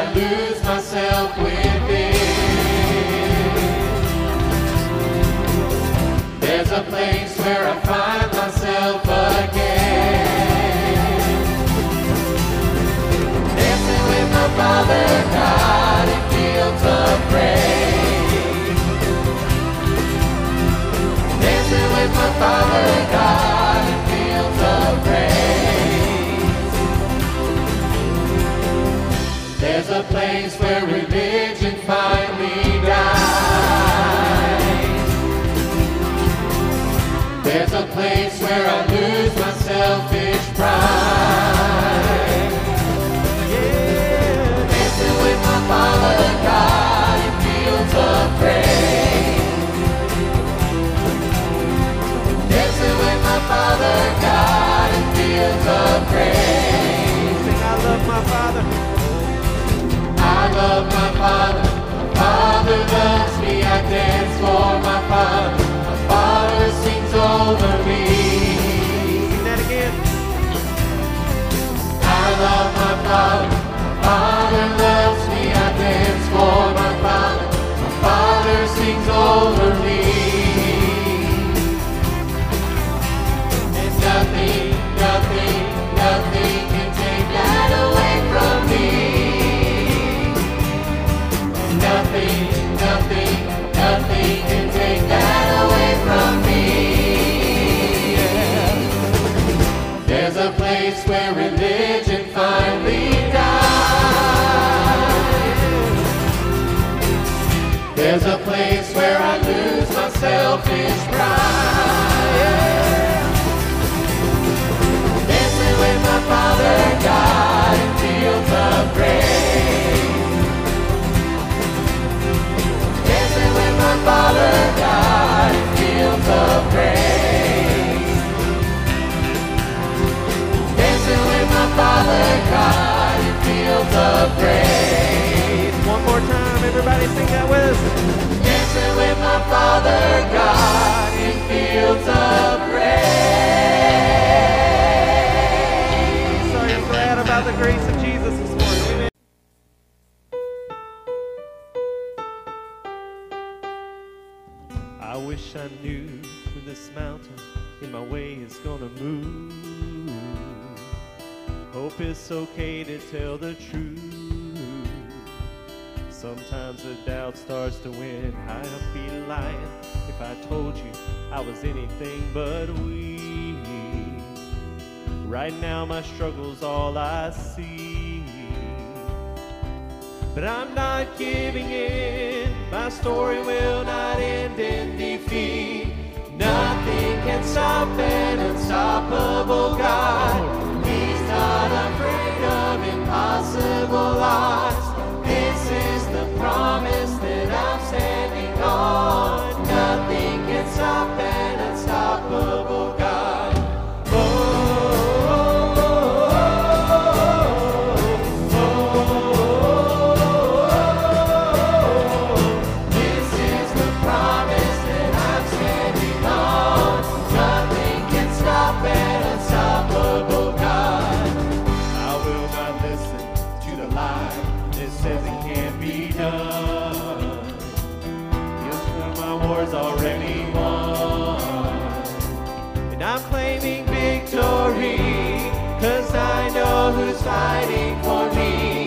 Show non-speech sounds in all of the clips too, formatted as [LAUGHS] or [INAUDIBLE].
I lose myself within. There's a place where I find myself again. Dancing with my Father God in fields of praise. Dancing with my Father God There's a place where religion finally dies. There's a place where I lose my selfish pride. Dancing with my Father God in fields of praise. Dancing with my Father God in fields of One more time, everybody sing that with us. Dancing with my Father God in fields of praise. Sorry, I'm glad about the grace of Jesus this morning. Amen. I wish I knew when this mountain in my way is gonna move. Hope it's okay to tell the truth. Sometimes the doubt starts to win. I'd be lying if I told you I was anything but weak. Right now, my struggle's all I see. But I'm not giving in. My story will not end in defeat. Nothing can stop an unstoppable God. He's not afraid of impossible odds. Promise that I'm standing on. And I'm claiming victory, cause I know who's fighting for me.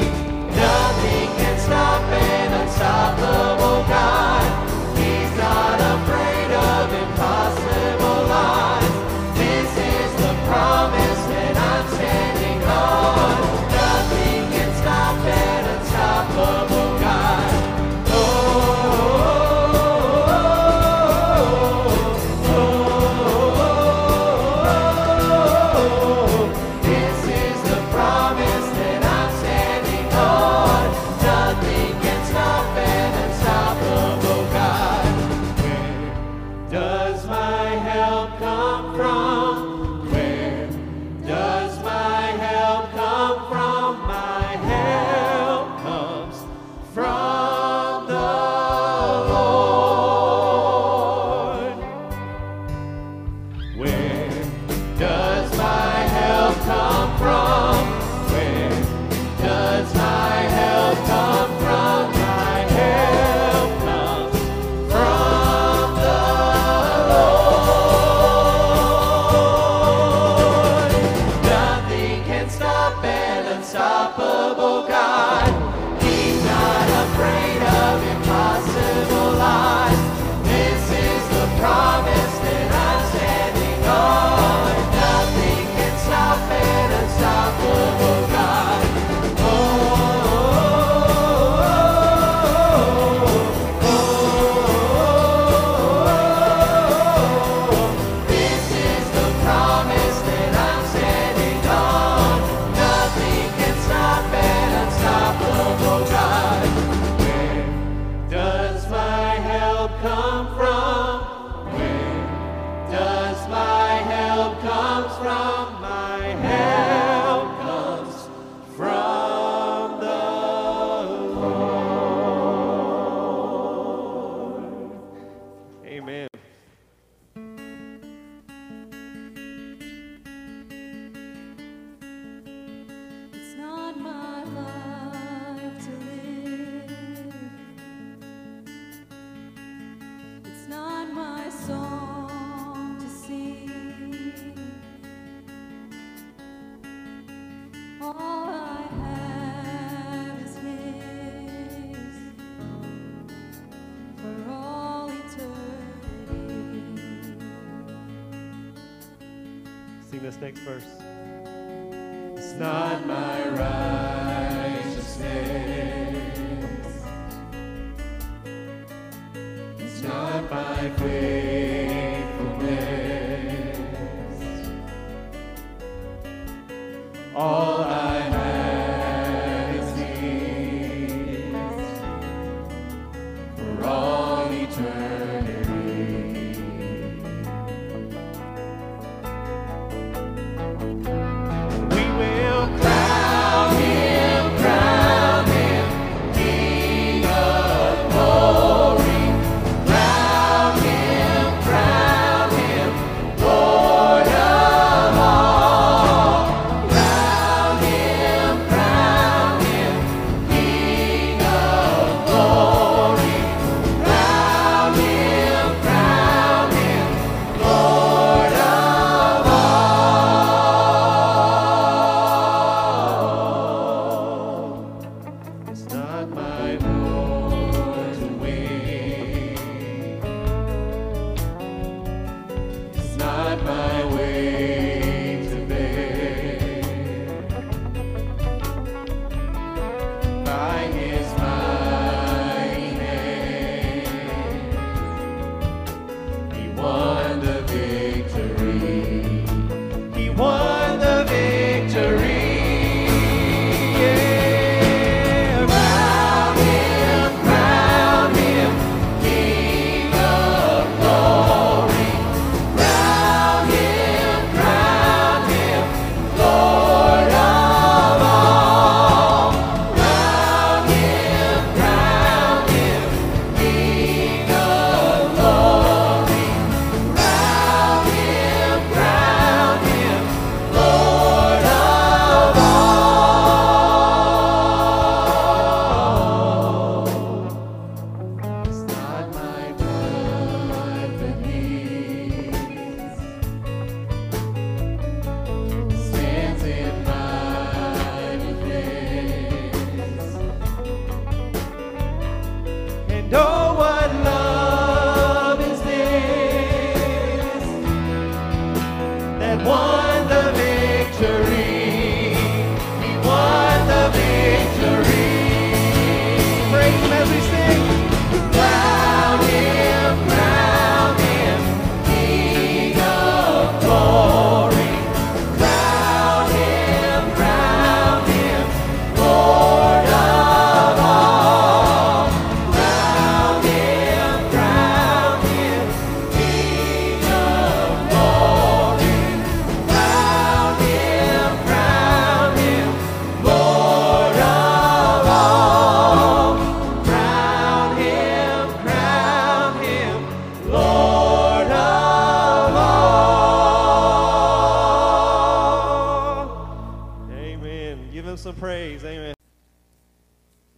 It's not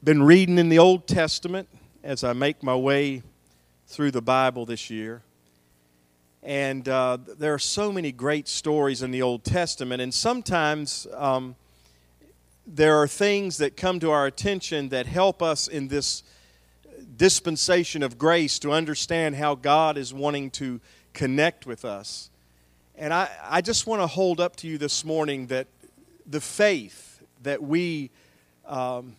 been reading in the Old Testament as I make my way through the Bible this year. And uh, there are so many great stories in the Old Testament, and sometimes um, there are things that come to our attention that help us in this dispensation of grace to understand how God is wanting to connect with us. And I, I just want to hold up to you this morning that the faith that we um,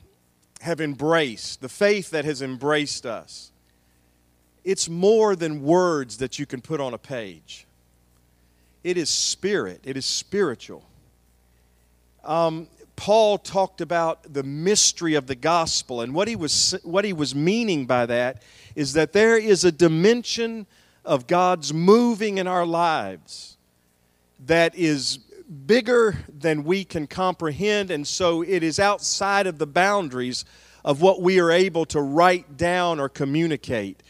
have embraced, the faith that has embraced us, it's more than words that you can put on a page. It is spirit, it is spiritual. Um, Paul talked about the mystery of the gospel, and what he, was, what he was meaning by that is that there is a dimension of God's moving in our lives that is bigger than we can comprehend, and so it is outside of the boundaries of what we are able to write down or communicate.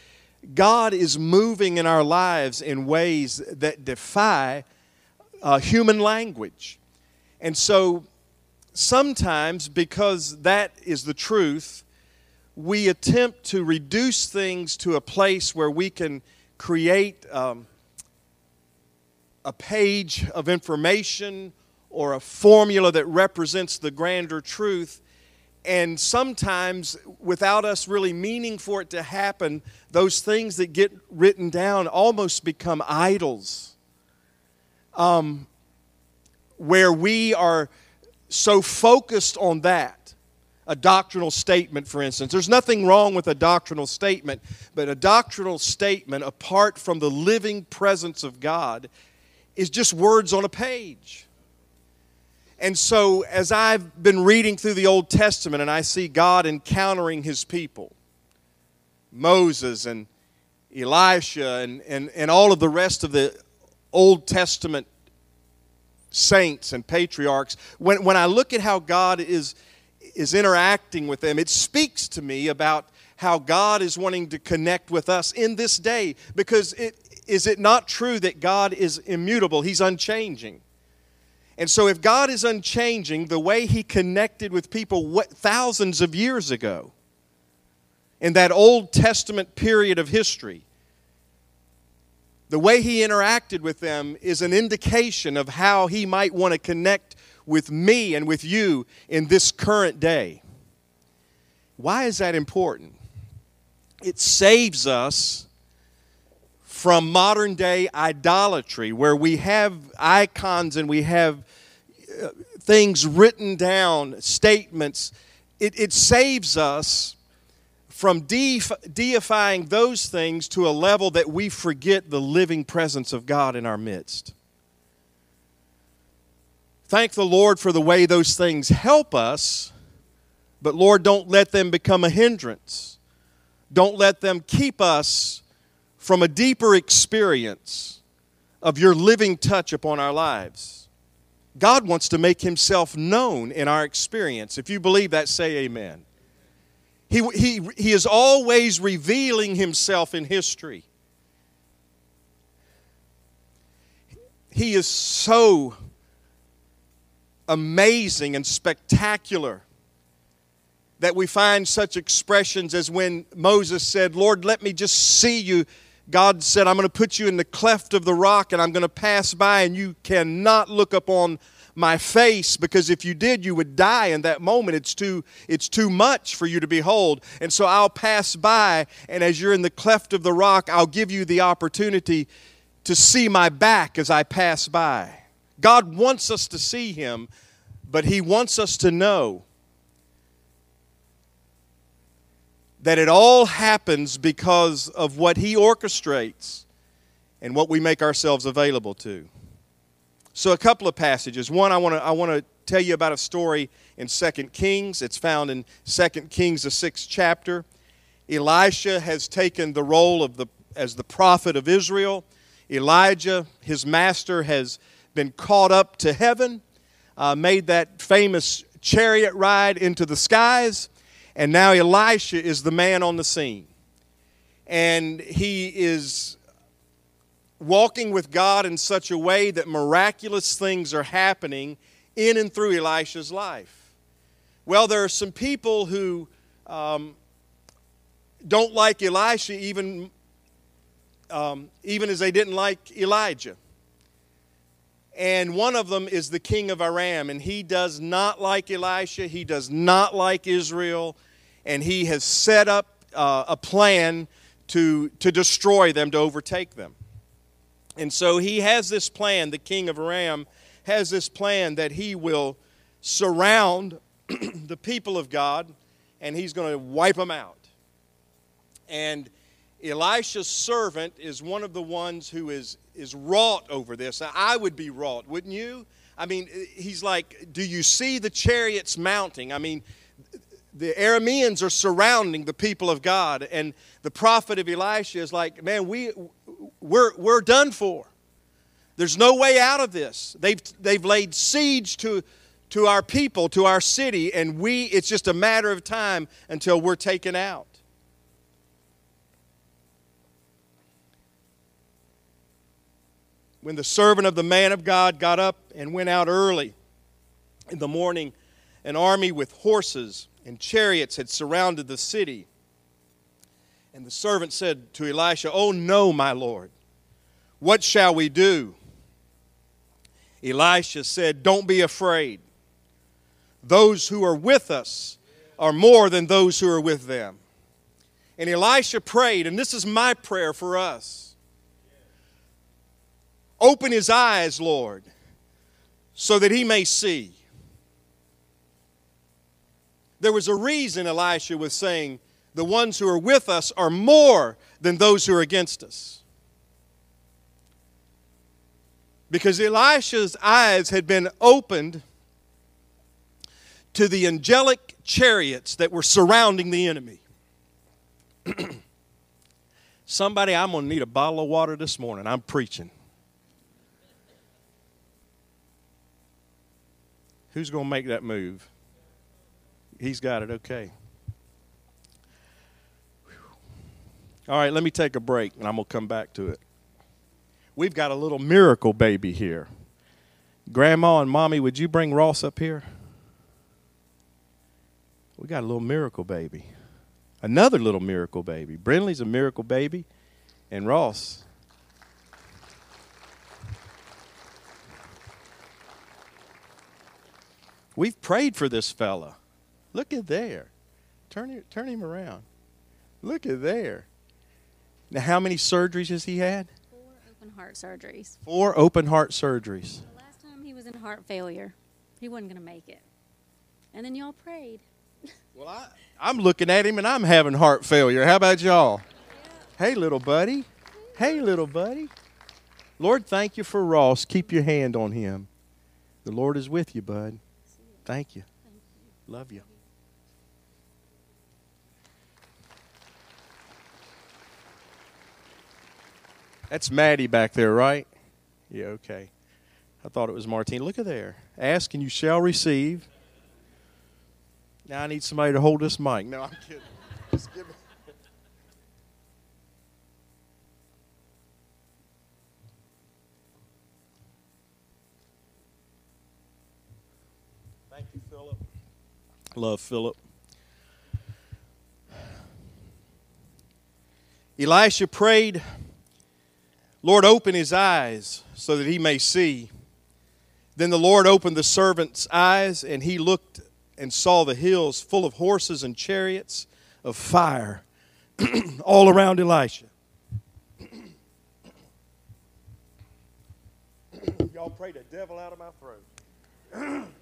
God is moving in our lives in ways that defy uh, human language. And so sometimes, because that is the truth, we attempt to reduce things to a place where we can create um, a page of information or a formula that represents the grander truth. And sometimes, without us really meaning for it to happen, those things that get written down almost become idols. Um, where we are so focused on that, a doctrinal statement, for instance. There's nothing wrong with a doctrinal statement, but a doctrinal statement apart from the living presence of God is just words on a page. And so, as I've been reading through the Old Testament and I see God encountering his people, Moses and Elisha and, and, and all of the rest of the Old Testament saints and patriarchs, when, when I look at how God is, is interacting with them, it speaks to me about how God is wanting to connect with us in this day. Because it, is it not true that God is immutable? He's unchanging. And so, if God is unchanging, the way He connected with people what, thousands of years ago, in that Old Testament period of history, the way He interacted with them is an indication of how He might want to connect with me and with you in this current day. Why is that important? It saves us from modern day idolatry, where we have icons and we have uh, things written down, statements. It, it saves us from deif- deifying those things to a level that we forget the living presence of God in our midst. Thank the Lord for the way those things help us, but Lord, don't let them become a hindrance. Don't let them keep us from a deeper experience of your living touch upon our lives. God wants to make himself known in our experience. If you believe that, say amen. He, he, he is always revealing himself in history. He is so amazing and spectacular that we find such expressions as when Moses said, Lord, let me just see you. God said, I'm going to put you in the cleft of the rock and I'm going to pass by, and you cannot look upon my face because if you did you would die in that moment. It's too it's too much for you to behold. And so I'll pass by and as you're in the cleft of the rock I'll give you the opportunity to see my back as I pass by. God wants us to see him but he wants us to know that it all happens because of what he orchestrates and what we make ourselves available to so, a couple of passages. One, I want to I want to tell you about a story in Second Kings. It's found in Second Kings, the sixth chapter. Elisha has taken the role of the as the prophet of Israel. Elijah, his master, has been caught up to heaven, uh, made that famous chariot ride into the skies, and now Elisha is the man on the scene. And he is walking with God in such a way that miraculous things are happening in and through Elisha's life. Well, there are some people who um, don't like Elisha even, um, even as they didn't like Elijah. And one of them is the king of Aram, and he does not like Elisha, he does not like Israel, and he has set up uh, a plan to, to destroy them, to overtake them. And so he has this plan, the king of Aram has this plan that he will surround [CLEARS THROAT] the people of God and he's going to wipe them out. And Elisha's servant is one of the ones who is, is wrought over this. I would be wrought, wouldn't you? I mean, he's like, Do you see the chariots mounting? I mean, the Arameans are surrounding the people of God, and the prophet of Elisha is like, Man, we, we're, we're done for. There's no way out of this. They've, they've laid siege to, to our people, to our city, and we, it's just a matter of time until we're taken out. When the servant of the man of God got up and went out early in the morning, an army with horses and chariots had surrounded the city. And the servant said to Elisha, Oh, no, my Lord. What shall we do? Elisha said, Don't be afraid. Those who are with us are more than those who are with them. And Elisha prayed, and this is my prayer for us. Open his eyes, Lord, so that he may see. There was a reason Elisha was saying, The ones who are with us are more than those who are against us. Because Elisha's eyes had been opened to the angelic chariots that were surrounding the enemy. [CLEARS THROAT] Somebody, I'm going to need a bottle of water this morning. I'm preaching. Who's going to make that move? He's got it, okay. All right, let me take a break and I'm going to come back to it. We've got a little miracle baby here. Grandma and mommy, would you bring Ross up here? We got a little miracle baby. Another little miracle baby. Brindley's a miracle baby, and Ross. We've prayed for this fella. Look at there. Turn him, turn him around. Look at there. Now, how many surgeries has he had? Four open heart surgeries. Four open heart surgeries. The last time he was in heart failure, he wasn't going to make it. And then y'all prayed. [LAUGHS] Well, I, I'm looking at him and I'm having heart failure. How about y'all? Yeah. Hey, little buddy. Hey, little buddy. Lord, thank you for Ross. Keep your hand on him. The Lord is with you, bud. Thank you. Love you. That's Maddie back there, right? Yeah, okay. I thought it was Martine. Look at there. Ask and you shall receive. Now I need somebody to hold this mic. No, I'm kidding. [LAUGHS] Just give me. Thank you, Philip. Love Philip. Elisha prayed, Lord, open his eyes so that he may see. Then the Lord opened the servant's eyes, and he looked and saw the hills full of horses and chariots of fire [CLEARS THROAT] all around Elisha. [CLEARS THROAT] Y'all pray the devil out of my throat. [CLEARS THROAT]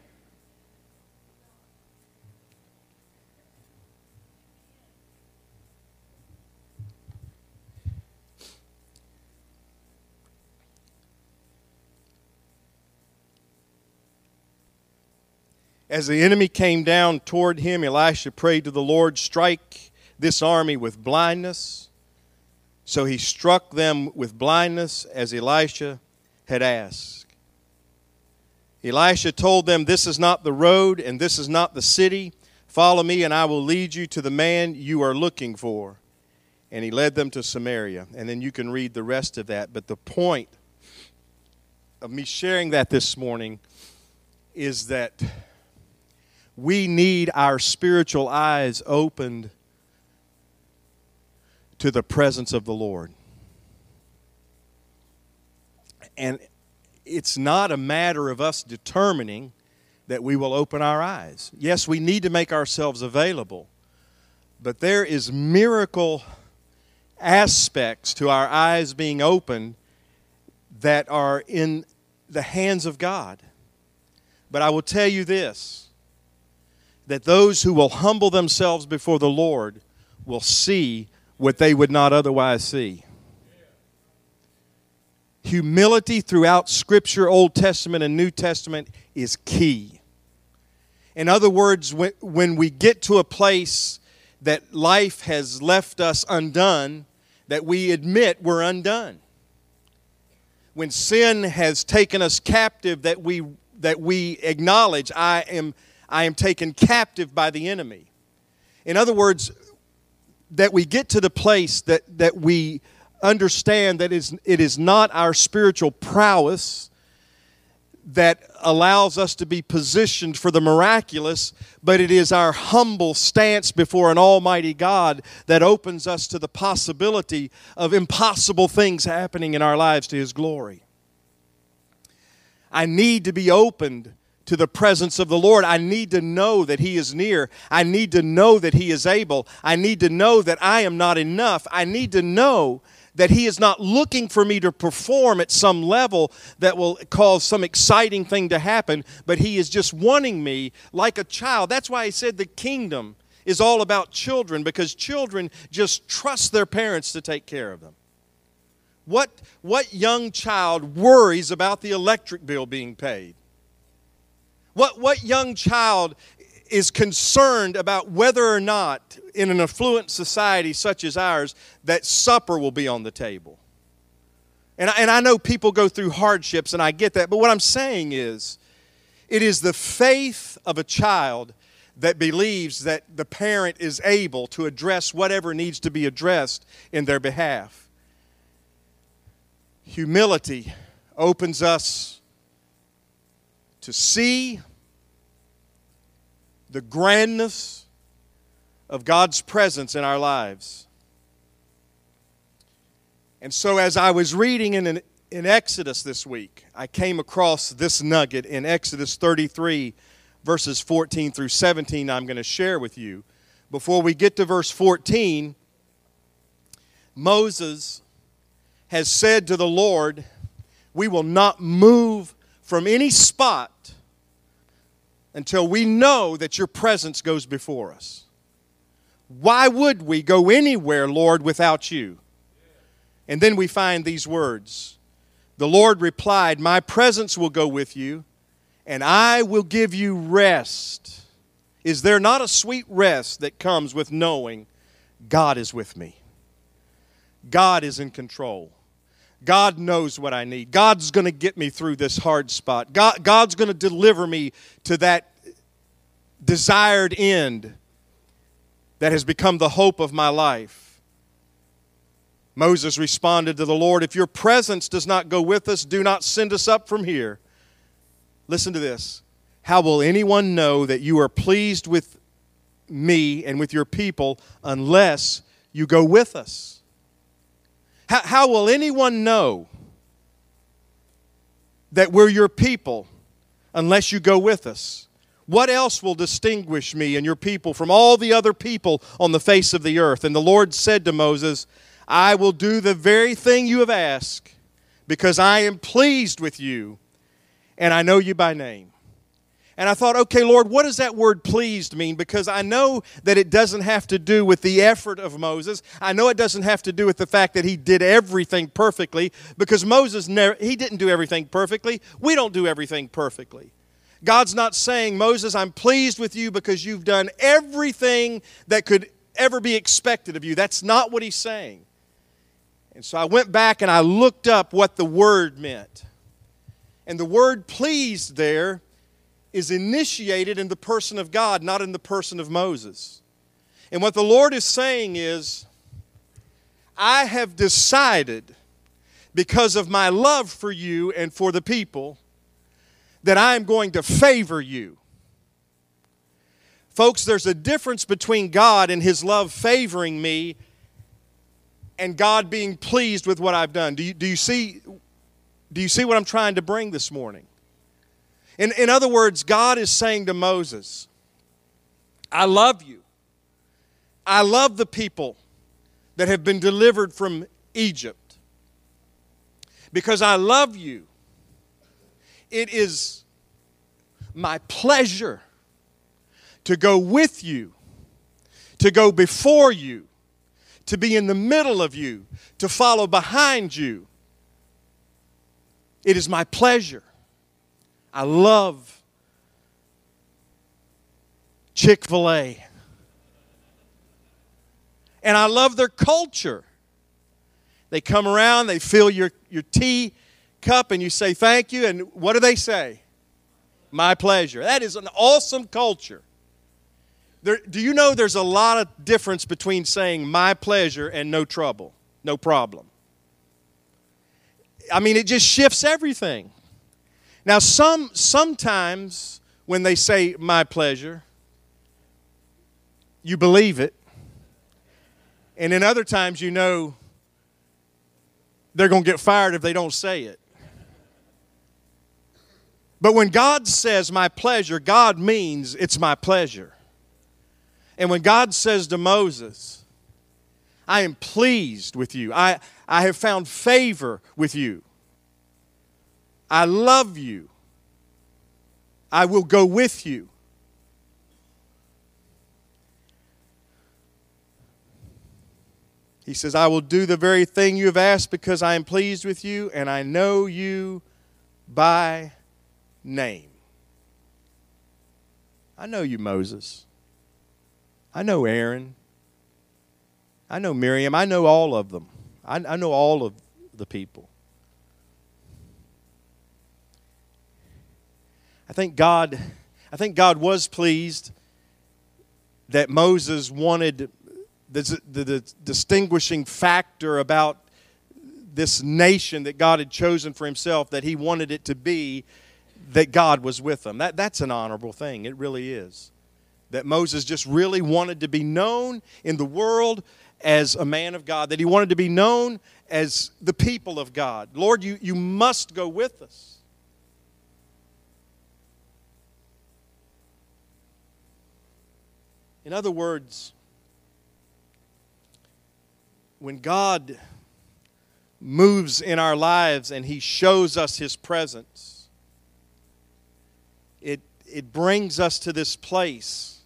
As the enemy came down toward him, Elisha prayed to the Lord, Strike this army with blindness. So he struck them with blindness as Elisha had asked. Elisha told them, This is not the road and this is not the city. Follow me, and I will lead you to the man you are looking for. And he led them to Samaria. And then you can read the rest of that. But the point of me sharing that this morning is that we need our spiritual eyes opened to the presence of the Lord. And it's not a matter of us determining that we will open our eyes. Yes, we need to make ourselves available, but there is miracle aspects to our eyes being opened that are in the hands of God. But I will tell you this that those who will humble themselves before the Lord will see what they would not otherwise see. Humility throughout Scripture, Old Testament and New Testament, is key. In other words, when, we get to a place that life has left us undone, that we admit we're undone. When sin has taken us captive, that we, that we acknowledge, I am, I am taken captive by the enemy. In other words, that we get to the place that, that we understand that is, it is not our spiritual prowess that allows us to be positioned for the miraculous, but it is our humble stance before an almighty God that opens us to the possibility of impossible things happening in our lives to His glory. I need to be opened to the presence of the Lord. I need to know that He is near. I need to know that He is able. I need to know that I am not enough. I need to know that He is not looking for me to perform at some level that will cause some exciting thing to happen, but He is just wanting me like a child. That's why He said the kingdom is all about children because children just trust their parents to take care of them. What, what young child worries about the electric bill being paid? What, what young child is concerned about whether or not, in an affluent society such as ours, that supper will be on the table? And I, and I know people go through hardships, and I get that, but what I'm saying is, it is the faith of a child that believes that the parent is able to address whatever needs to be addressed in their behalf. Humility opens us to see the grandness of God's presence in our lives. And so, as I was reading in, in Exodus this week, I came across this nugget in Exodus 33, verses 14 through 17, I'm going to share with you. Before we get to verse 14, Moses has said to the Lord, We will not move from any spot until we know that your presence goes before us. Why would we go anywhere, Lord, without you? And then we find these words The Lord replied, My presence will go with you, and I will give you rest. Is there not a sweet rest that comes with knowing God is with me? God is in control. God knows what I need. God's going to get me through this hard spot. God, God's going to deliver me to that desired end that has become the hope of my life. Moses responded to the Lord, If your presence does not go with us, do not send us up from here. Listen to this. How will anyone know that you are pleased with me and with your people unless you go with us? How, how will anyone know that we're your people unless you go with us? What else will distinguish me and your people from all the other people on the face of the earth? And the Lord said to Moses, I will do the very thing you have asked because I am pleased with you and I know you by name. And I thought, okay, Lord, what does that word pleased mean? Because I know that it doesn't have to do with the effort of Moses. I know it doesn't have to do with the fact that he did everything perfectly, because Moses never, he didn't do everything perfectly. We don't do everything perfectly. God's not saying, Moses, I'm pleased with you because you've done everything that could ever be expected of you. That's not what he's saying. And so I went back and I looked up what the word meant. And the word pleased there is initiated in the person of God, not in the person of Moses. And what the Lord is saying is, I have decided, because of my love for you and for the people, that I am going to favor you. Folks, there's a difference between God and His love favoring me and God being pleased with what I've done. Do you, do you, see, do you see what I'm trying to bring this morning? In, in other words, God is saying to Moses, I love you. I love the people that have been delivered from Egypt. Because I love you, it is my pleasure to go with you, to go before you, to be in the middle of you, to follow behind you. It is my pleasure. I love Chick fil A. And I love their culture. They come around, they fill your, your tea cup, and you say thank you. And what do they say? My pleasure. That is an awesome culture. There, do you know there's a lot of difference between saying my pleasure and no trouble, no problem? I mean, it just shifts everything. Now, some, sometimes when they say my pleasure, you believe it. And then other times you know they're going to get fired if they don't say it. But when God says my pleasure, God means it's my pleasure. And when God says to Moses, I am pleased with you, I, I have found favor with you, I love you, I will go with you. He says, I will do the very thing you have asked because I am pleased with you and I know you by name. I know you, Moses. I know Aaron. I know Miriam. I know all of them. I, I know all of the people. I think God I think God was pleased that Moses wanted the, the, the distinguishing factor about this nation that God had chosen for himself that he wanted it to be that God was with them. That, that's an honorable thing. It really is. That Moses just really wanted to be known in the world as a man of God, that he wanted to be known as the people of God. Lord, you, you must go with us. In other words, when God moves in our lives and He shows us His presence, it, it brings us to this place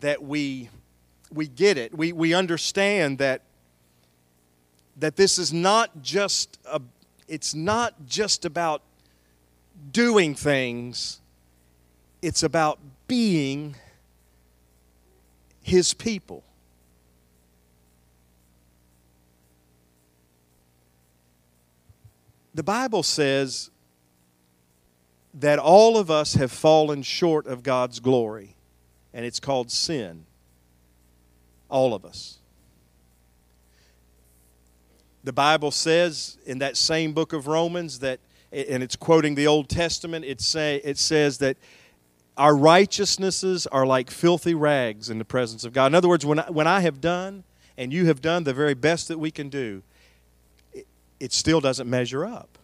that we, we get it. We, we understand that, that this is not just a, it's not just about doing things, it's about being his people. The Bible says that all of us have fallen short of God's glory, and it's called sin. All of us. The Bible says in that same book of Romans that, and it's quoting the Old Testament, it, say, it says that our righteousnesses are like filthy rags in the presence of God. In other words, when I, when I have done and you have done the very best that we can do, it, it still doesn't measure up.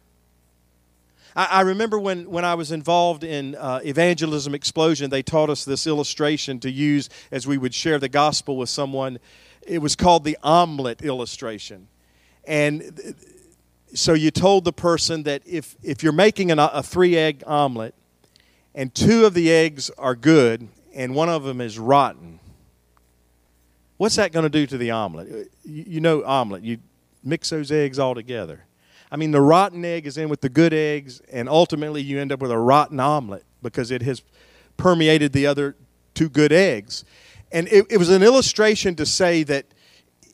I, I, remember when, when I was involved in uh, Evangelism Explosion, they taught us this illustration to use as we would share the gospel with someone. It was called the omelet illustration. And so you told the person that if, if you're making an, a three egg omelet, and two of the eggs are good and one of them is rotten, what's that going to do to the omelet? You know, omelet, you mix those eggs all together. I mean, the rotten egg is in with the good eggs, and ultimately you end up with a rotten omelet because it has permeated the other two good eggs. And it, it was an illustration to say that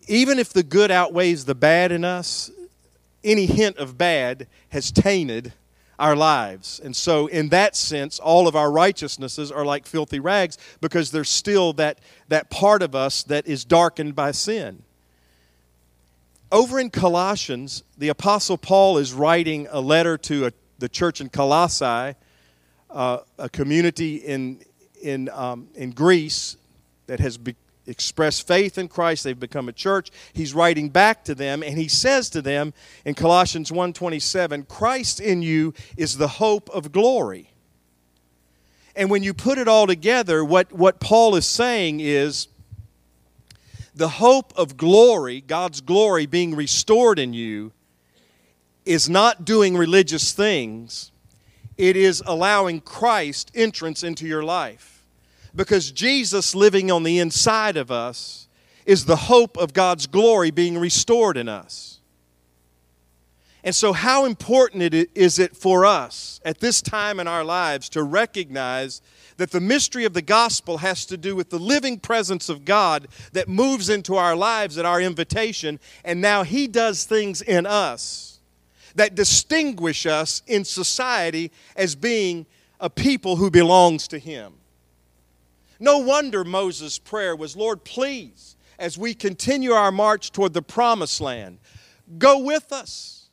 even if the good outweighs the bad in us, any hint of bad has tainted our lives. And so, in that sense, all of our righteousnesses are like filthy rags because there's still that, that part of us that is darkened by sin. Over in Colossians, the Apostle Paul is writing a letter to a, the church in Colossae, uh, a community in, in, um, in Greece that has be, expressed faith in Christ, they've become a church. He's writing back to them and he says to them in Colossians 1:27, Christ in you is the hope of glory. And when you put it all together, what, what Paul is saying is the hope of glory, God's glory being restored in you, is not doing religious things, it is allowing Christ entrance into your life because Jesus living on the inside of us is the hope of God's glory being restored in us. And so, how important it is it for us at this time in our lives to recognize that the mystery of the gospel has to do with the living presence of God that moves into our lives at our invitation, and now He does things in us that distinguish us in society as being a people who belongs to Him. No wonder Moses' prayer was, Lord, please, as we continue our march toward the promised land, go with us.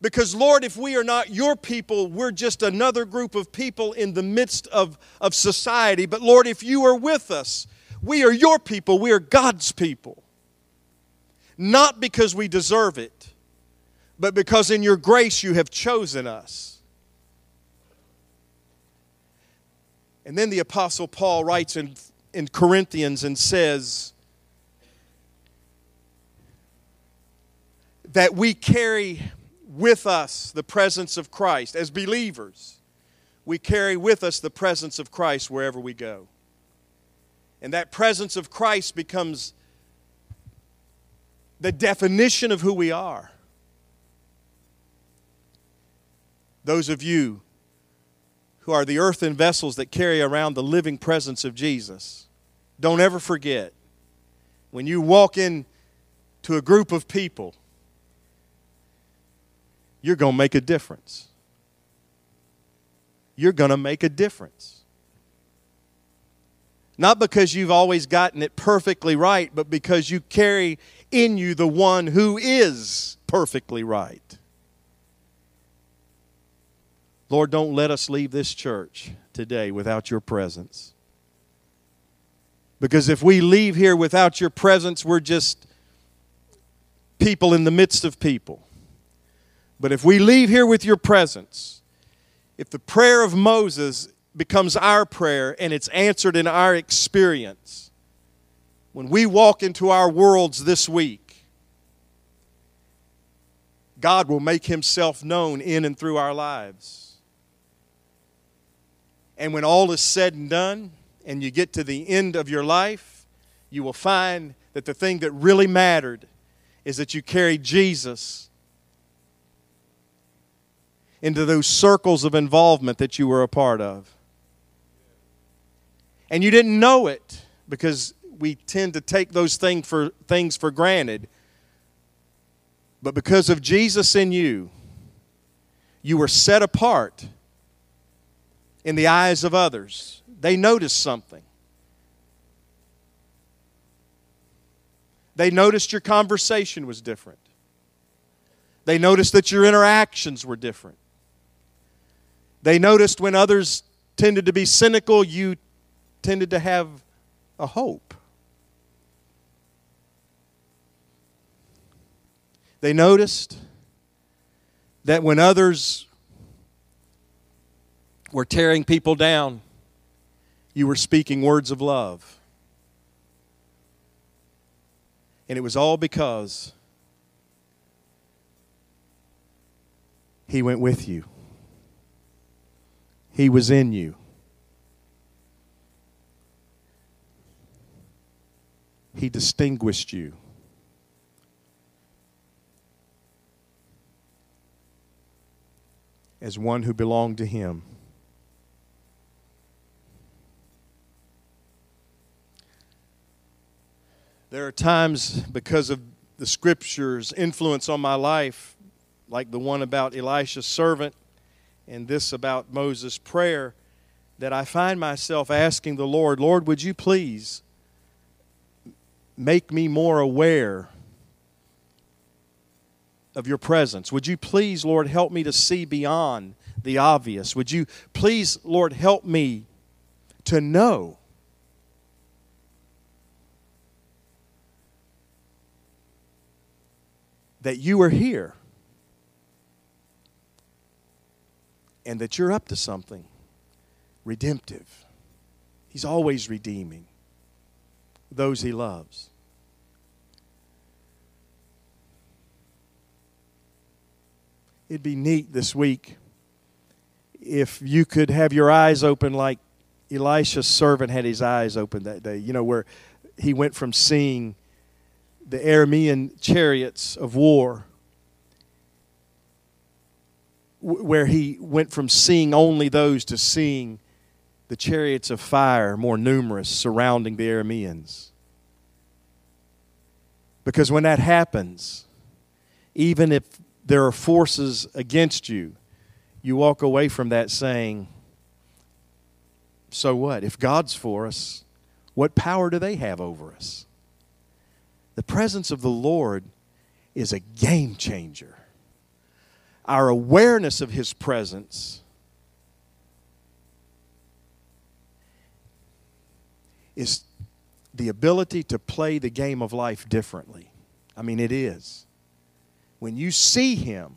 Because, Lord, if we are not your people, we're just another group of people in the midst of, of society. But, Lord, if you are with us, we are your people, we are God's people. Not because we deserve it, but because in your grace you have chosen us. And then the Apostle Paul writes in, in Corinthians and says that we carry with us the presence of Christ. As believers, we carry with us the presence of Christ wherever we go. And that presence of Christ becomes the definition of who we are. Those of you who are the earthen vessels that carry around the living presence of Jesus, don't ever forget when you walk in to a group of people, you're going to make a difference. You're going to make a difference. Not because you've always gotten it perfectly right, but because you carry in you the one who is perfectly right. Lord, don't let us leave this church today without your presence. Because if we leave here without your presence, we're just people in the midst of people. But if we leave here with your presence, if the prayer of Moses becomes our prayer and it's answered in our experience, when we walk into our worlds this week, God will make himself known in and through our lives. And when all is said and done, and you get to the end of your life, you will find that the thing that really mattered is that you carried Jesus into those circles of involvement that you were a part of. And you didn't know it because we tend to take those thing for, things for granted. But because of Jesus in you, you were set apart in the eyes of others. They noticed something. They noticed your conversation was different. They noticed that your interactions were different. They noticed when others tended to be cynical, you tended to have a hope. They noticed that when others were tearing people down, you were speaking words of love. And it was all because He went with you, He was in you. He distinguished you. As one who belonged to Him. There are times because of the scripture's influence on my life, like the one about Elisha's servant and this about Moses' prayer, that I find myself asking the Lord, Lord, would you please make me more aware of your presence? Would you please, Lord, help me to see beyond the obvious? Would you please, Lord, help me to know? That you are here and that you're up to something redemptive. He's always redeeming those he loves. It'd be neat this week if you could have your eyes open like Elisha's servant had his eyes open that day, you know, where he went from seeing the Aramean chariots of war, where he went from seeing only those to seeing the chariots of fire more numerous surrounding the Arameans. Because when that happens, even if there are forces against you, you walk away from that saying, So what? If God's for us, what power do they have over us? The presence of the Lord is a game changer. Our awareness of His presence is the ability to play the game of life differently. I mean, it is. When you see Him,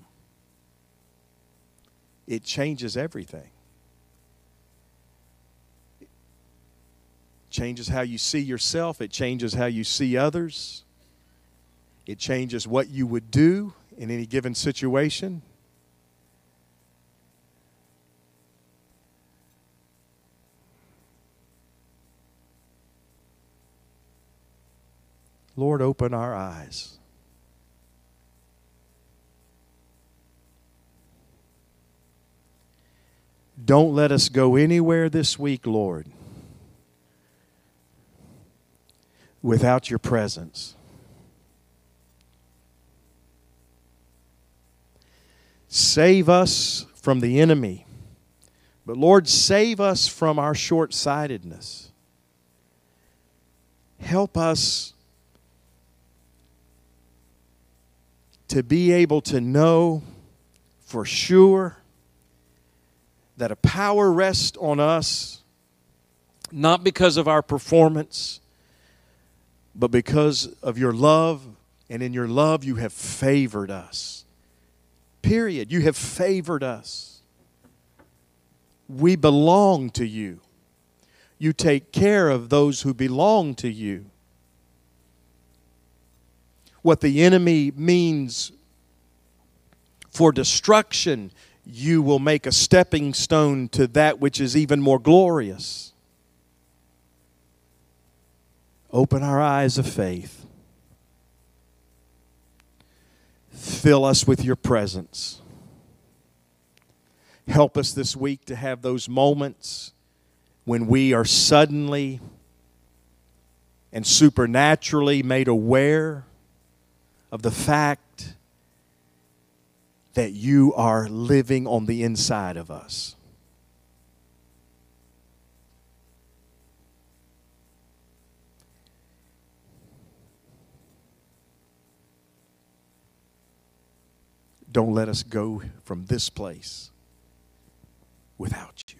it changes everything. It changes how you see yourself, it changes how you see others, it changes what you would do in any given situation. Lord, open our eyes. Don't let us go anywhere this week, Lord, without your presence. Save us from the enemy. But Lord, save us from our short sightedness. Help us to be able to know for sure that a power rests on us, not because of our performance, but because of your love, and in your love you have favored us. Period. You have favored us. We belong to you. You take care of those who belong to you. What the enemy means for destruction, you will make a stepping stone to that which is even more glorious. Open our eyes of faith. Fill us with your presence. Help us this week to have those moments when we are suddenly and supernaturally made aware of the fact that you are living on the inside of us. Don't let us go from this place without you.